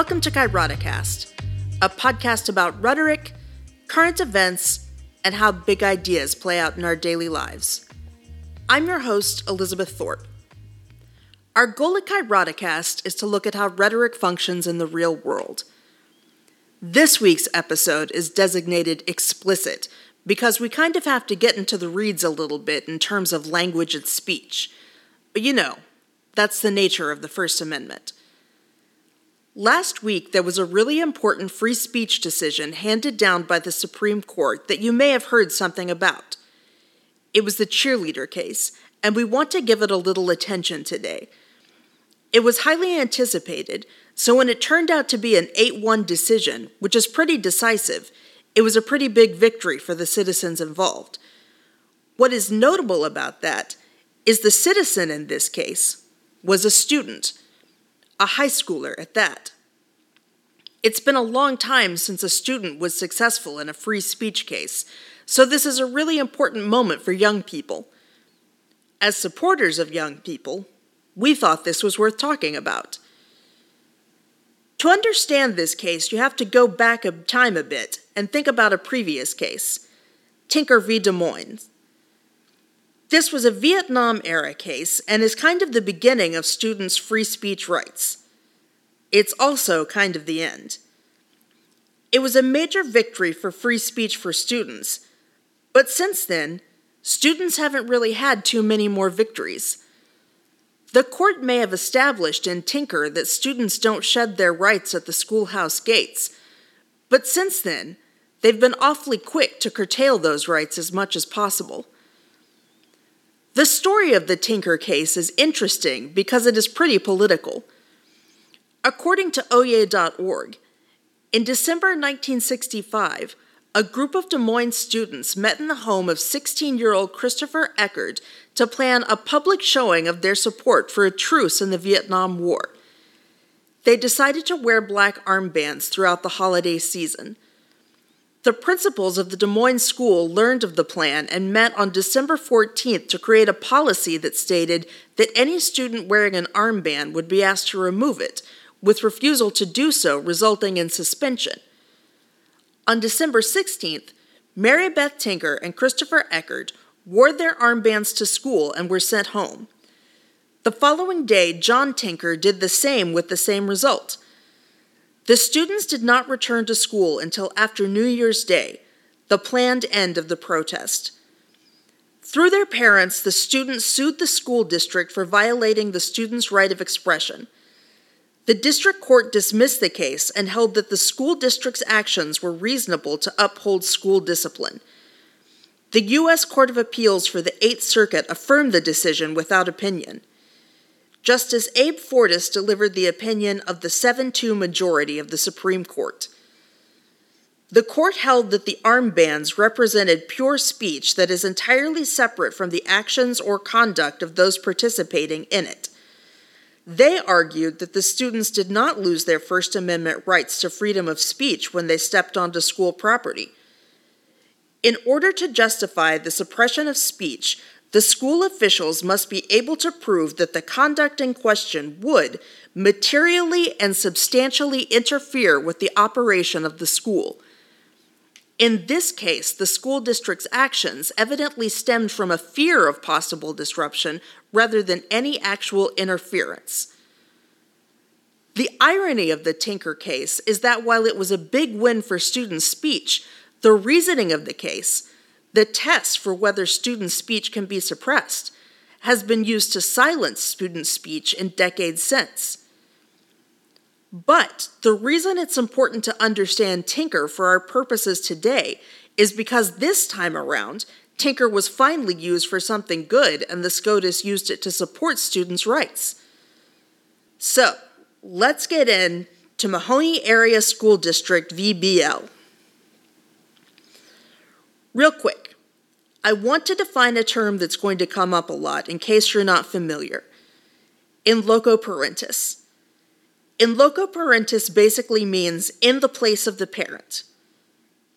Welcome to Kairoticast, a podcast about rhetoric, current events, and how big ideas play out in our daily lives. I'm your host, Elizabeth Thorpe. Our goal at Kairoticast is to look at how rhetoric functions in the real world. This week's episode is designated explicit because we kind of have to get into the reeds a little bit in terms of language and speech. But you know, that's the nature of the First Amendment. Last week, there was a really important free speech decision handed down by the Supreme Court that you may have heard something about. It was the cheerleader case, and we want to give it a little attention today. It was highly anticipated, so when it turned out to be an 8 1 decision, which is pretty decisive, it was a pretty big victory for the citizens involved. What is notable about that is the citizen in this case was a student a high schooler at that. It's been a long time since a student was successful in a free speech case, so this is a really important moment for young people. As supporters of young people, we thought this was worth talking about. To understand this case, you have to go back a time a bit and think about a previous case Tinker v. Des Moines. This was a Vietnam era case and is kind of the beginning of students' free speech rights. It's also kind of the end. It was a major victory for free speech for students, but since then, students haven't really had too many more victories. The court may have established in Tinker that students don't shed their rights at the schoolhouse gates, but since then, they've been awfully quick to curtail those rights as much as possible. The story of the Tinker case is interesting because it is pretty political. According to Oyez.org, in December 1965, a group of Des Moines students met in the home of 16 year old Christopher Eckhardt to plan a public showing of their support for a truce in the Vietnam War. They decided to wear black armbands throughout the holiday season. The principals of the Des Moines school learned of the plan and met on December 14th to create a policy that stated that any student wearing an armband would be asked to remove it, with refusal to do so resulting in suspension. On December 16th, Mary Beth Tinker and Christopher Eckhardt wore their armbands to school and were sent home. The following day, John Tinker did the same with the same result. The students did not return to school until after New Year's Day, the planned end of the protest. Through their parents, the students sued the school district for violating the students' right of expression. The district court dismissed the case and held that the school district's actions were reasonable to uphold school discipline. The U.S. Court of Appeals for the Eighth Circuit affirmed the decision without opinion. Justice Abe Fortas delivered the opinion of the 7 2 majority of the Supreme Court. The court held that the armbands represented pure speech that is entirely separate from the actions or conduct of those participating in it. They argued that the students did not lose their First Amendment rights to freedom of speech when they stepped onto school property. In order to justify the suppression of speech, the school officials must be able to prove that the conduct in question would materially and substantially interfere with the operation of the school. In this case, the school district's actions evidently stemmed from a fear of possible disruption rather than any actual interference. The irony of the Tinker case is that while it was a big win for student speech, the reasoning of the case, the test for whether student speech can be suppressed has been used to silence student speech in decades since. But the reason it's important to understand Tinker for our purposes today is because this time around, Tinker was finally used for something good and the SCOTUS used it to support students' rights. So, let's get in to Mahanoy Area School District VBL. Real quick, I want to define a term that's going to come up a lot in case you're not familiar. In loco parentis. In loco parentis basically means in the place of the parent.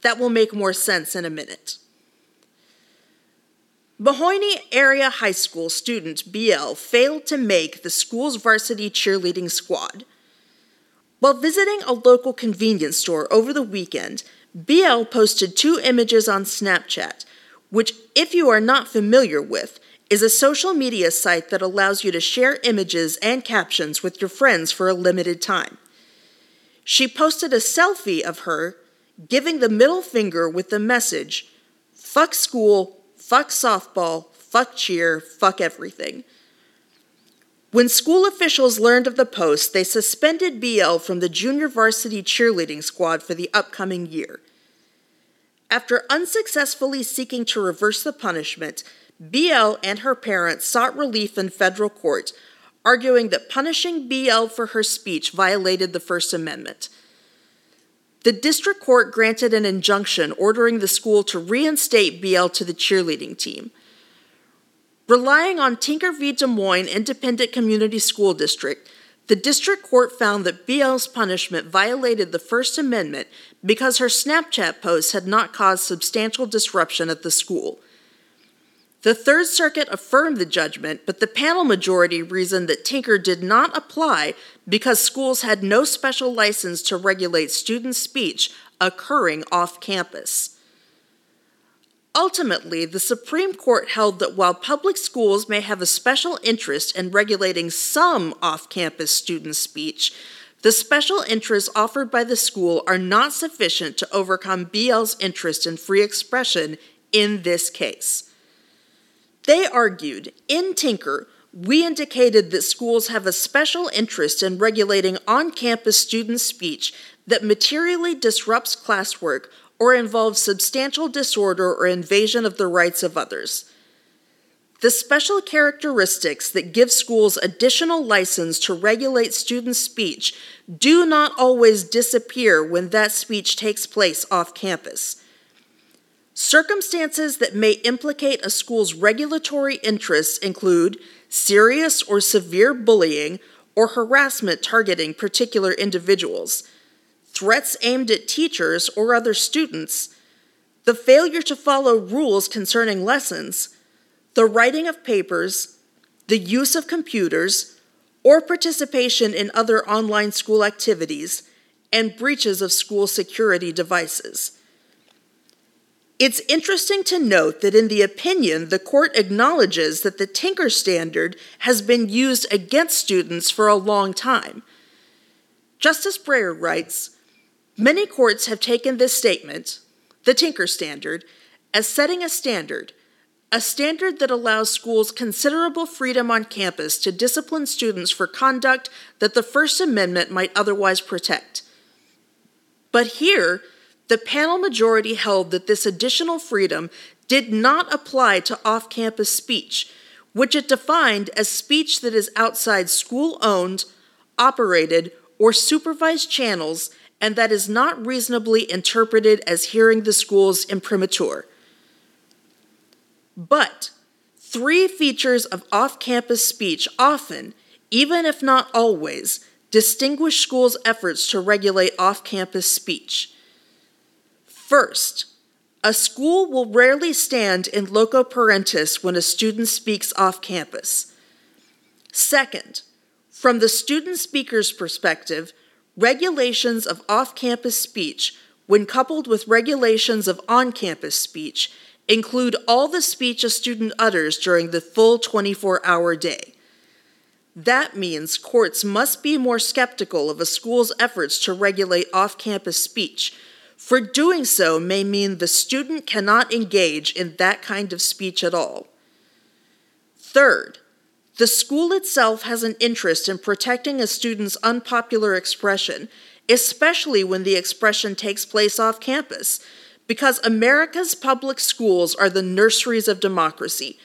That will make more sense in a minute. Mahanoy Area High School student BL failed to make the school's varsity cheerleading squad. While visiting a local convenience store over the weekend, BL posted two images on Snapchat, which, if you are not familiar with, is a social media site that allows you to share images and captions with your friends for a limited time. She posted a selfie of her giving the middle finger with the message fuck school, fuck softball, fuck cheer, fuck everything. When school officials learned of the post, they suspended BL from the junior varsity cheerleading squad for the upcoming year. After unsuccessfully seeking to reverse the punishment, BL and her parents sought relief in federal court, arguing that punishing BL for her speech violated the First Amendment. The district court granted an injunction ordering the school to reinstate BL to the cheerleading team. Relying on Tinker v. Des Moines Independent Community School District, the district court found that BL's punishment violated the First Amendment because her Snapchat posts had not caused substantial disruption at the school. The Third Circuit affirmed the judgment, but the panel majority reasoned that Tinker did not apply because schools had no special license to regulate student speech occurring off campus. Ultimately, the Supreme Court held that while public schools may have a special interest in regulating some off campus student speech, the special interests offered by the school are not sufficient to overcome BL's interest in free expression in this case. They argued in Tinker, we indicated that schools have a special interest in regulating on campus student speech that materially disrupts classwork or involves substantial disorder or invasion of the rights of others. The special characteristics that give schools additional license to regulate student speech do not always disappear when that speech takes place off campus. Circumstances that may implicate a school's regulatory interests include serious or severe bullying or harassment targeting particular individuals, threats aimed at teachers or other students, the failure to follow rules concerning lessons, the writing of papers, the use of computers, or participation in other online school activities, and breaches of school security devices. It's interesting to note that in the opinion, the court acknowledges that the Tinker standard has been used against students for a long time. Justice Breyer writes Many courts have taken this statement, the Tinker standard, as setting a standard, a standard that allows schools considerable freedom on campus to discipline students for conduct that the First Amendment might otherwise protect. But here, the panel majority held that this additional freedom did not apply to off campus speech, which it defined as speech that is outside school owned, operated, or supervised channels and that is not reasonably interpreted as hearing the school's imprimatur. But three features of off campus speech often, even if not always, distinguish schools' efforts to regulate off campus speech. First, a school will rarely stand in loco parentis when a student speaks off campus. Second, from the student speaker's perspective, regulations of off campus speech, when coupled with regulations of on campus speech, include all the speech a student utters during the full 24 hour day. That means courts must be more skeptical of a school's efforts to regulate off campus speech for doing so may mean the student cannot engage in that kind of speech at all. Third, the school itself has an interest in protecting a student's unpopular expression, especially when the expression takes place off campus, because America's public schools are the nurseries of democracy.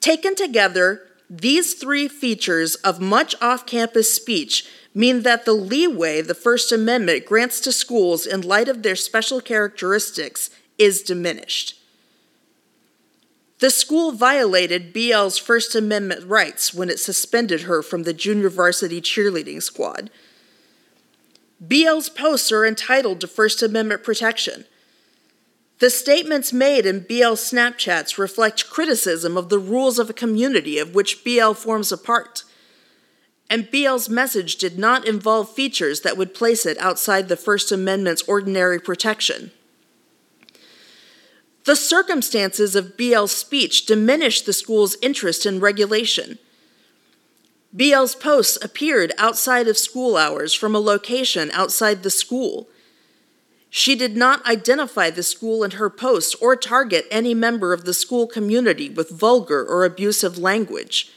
Taken together, these three features of much off campus speech mean that the leeway the First Amendment grants to schools in light of their special characteristics is diminished. The school violated BL's First Amendment rights when it suspended her from the junior varsity cheerleading squad. BL's posts are entitled to First Amendment protection. The statements made in BL Snapchats reflect criticism of the rules of a community of which BL forms a part and BL's message did not involve features that would place it outside the First Amendment's ordinary protection. The circumstances of BL's speech diminished the school's interest in regulation. BL's posts appeared outside of school hours from a location outside the school. She did not identify the school in her posts or target any member of the school community with vulgar or abusive language.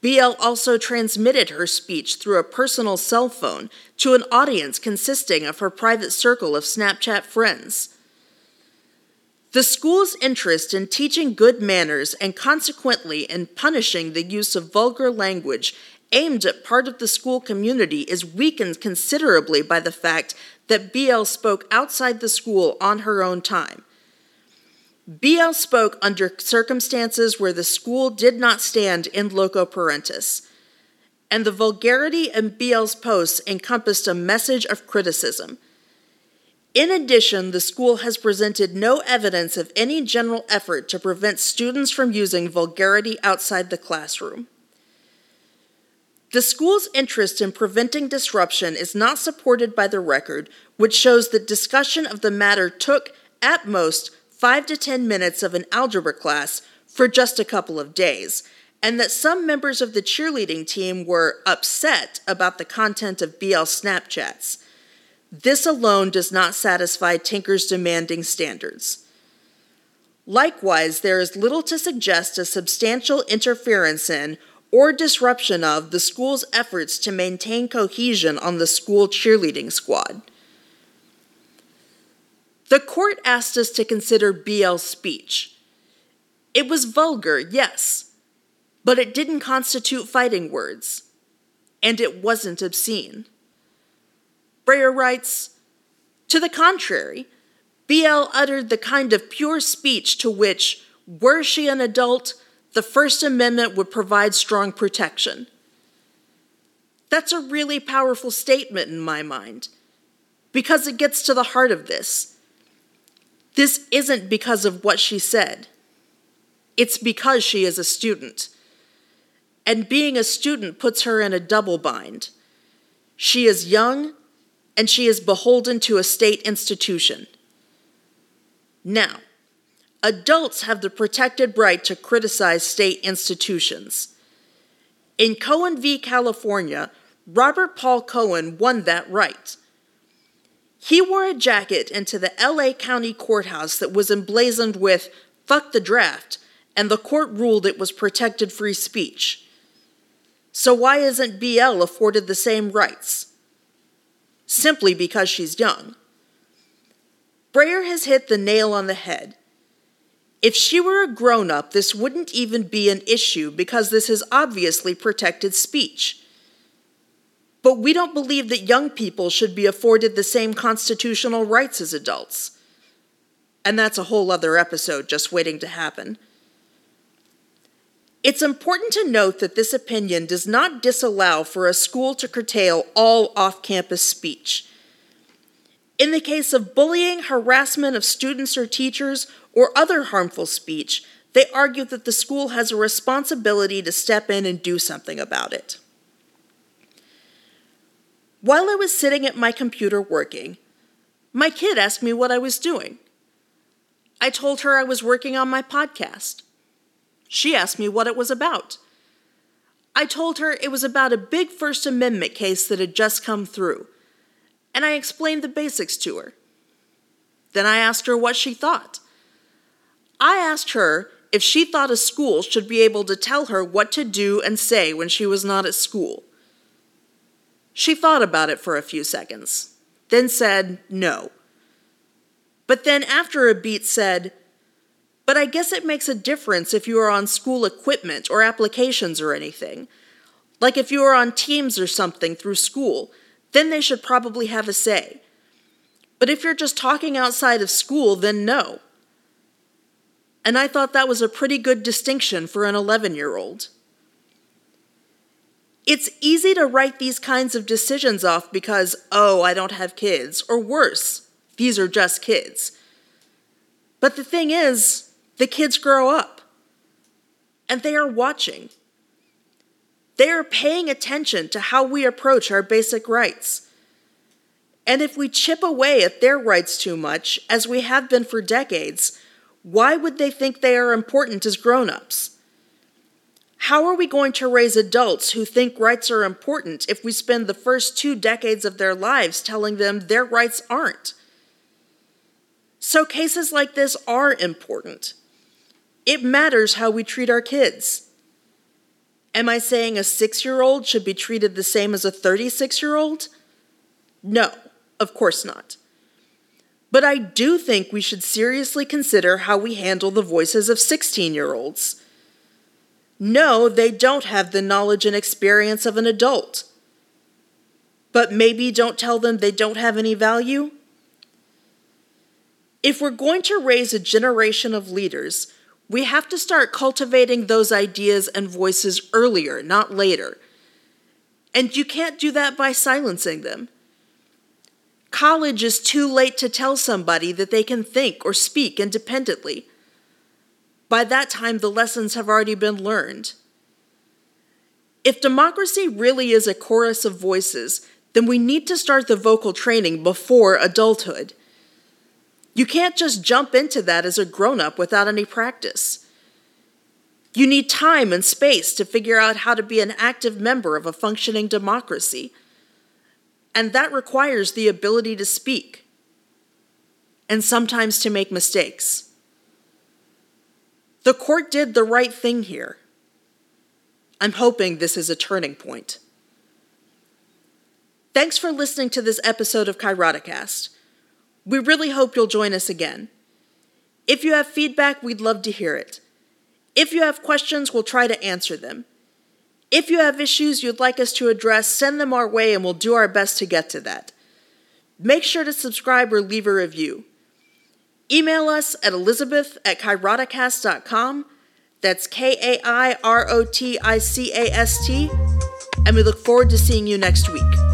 BL also transmitted her speech through a personal cell phone to an audience consisting of her private circle of Snapchat friends. The school's interest in teaching good manners and consequently in punishing the use of vulgar language aimed at part of the school community is weakened considerably by the fact that BL spoke outside the school on her own time. BL spoke under circumstances where the school did not stand in loco parentis, and the vulgarity in BL's posts encompassed a message of criticism. In addition, the school has presented no evidence of any general effort to prevent students from using vulgarity outside the classroom. The school's interest in preventing disruption is not supported by the record, which shows that discussion of the matter took, at most, five to ten minutes of an algebra class for just a couple of days, and that some members of the cheerleading team were upset about the content of BL Snapchats. This alone does not satisfy Tinker's demanding standards. Likewise, there is little to suggest a substantial interference in or disruption of the school's efforts to maintain cohesion on the school cheerleading squad. The court asked us to consider BL's speech. It was vulgar, yes, but it didn't constitute fighting words, and it wasn't obscene. Breyer writes To the contrary, BL uttered the kind of pure speech to which, were she an adult, the First Amendment would provide strong protection. That's a really powerful statement in my mind, because it gets to the heart of this. This isn't because of what she said, it's because she is a student. And being a student puts her in a double bind. She is young and she is beholden to a state institution. Now, adults have the protected right to criticize state institutions. In Cohen v. California, Robert Paul Cohen won that right. He wore a jacket into the LA County Courthouse that was emblazoned with fuck the draft, and the court ruled it was protected free speech. So why isn't BL afforded the same rights? Simply because she's young. Breyer has hit the nail on the head. If she were a grown up, this wouldn't even be an issue because this is obviously protected speech. But we don't believe that young people should be afforded the same constitutional rights as adults. And that's a whole other episode just waiting to happen. It's important to note that this opinion does not disallow for a school to curtail all off campus speech. In the case of bullying, harassment of students or teachers, or other harmful speech, they argue that the school has a responsibility to step in and do something about it. While I was sitting at my computer working, my kid asked me what I was doing. I told her I was working on my podcast. She asked me what it was about. I told her it was about a big First Amendment case that had just come through, and I explained the basics to her. Then I asked her what she thought. I asked her if she thought a school should be able to tell her what to do and say when she was not at school. She thought about it for a few seconds, then said no. But then, after a beat, said, But I guess it makes a difference if you are on school equipment or applications or anything. Like if you are on teams or something through school, then they should probably have a say. But if you're just talking outside of school, then no. And I thought that was a pretty good distinction for an 11 year old. It's easy to write these kinds of decisions off because, oh, I don't have kids, or worse, these are just kids. But the thing is, the kids grow up and they are watching. They are paying attention to how we approach our basic rights. And if we chip away at their rights too much, as we have been for decades, why would they think they are important as grown ups? How are we going to raise adults who think rights are important if we spend the first two decades of their lives telling them their rights aren't? So, cases like this are important. It matters how we treat our kids. Am I saying a six year old should be treated the same as a 36 year old? No, of course not. But I do think we should seriously consider how we handle the voices of 16 year olds. No, they don't have the knowledge and experience of an adult. But maybe don't tell them they don't have any value? If we're going to raise a generation of leaders, we have to start cultivating those ideas and voices earlier, not later. And you can't do that by silencing them. College is too late to tell somebody that they can think or speak independently. By that time, the lessons have already been learned. If democracy really is a chorus of voices, then we need to start the vocal training before adulthood. You can't just jump into that as a grown up without any practice. You need time and space to figure out how to be an active member of a functioning democracy. And that requires the ability to speak and sometimes to make mistakes. The court did the right thing here. I'm hoping this is a turning point. Thanks for listening to this episode of Kairoticast. We really hope you'll join us again. If you have feedback, we'd love to hear it. If you have questions, we'll try to answer them. If you have issues you'd like us to address, send them our way and we'll do our best to get to that. Make sure to subscribe or leave a review. Email us at elizabeth at kairoticast.com. That's K A I R O T I C A S T. And we look forward to seeing you next week.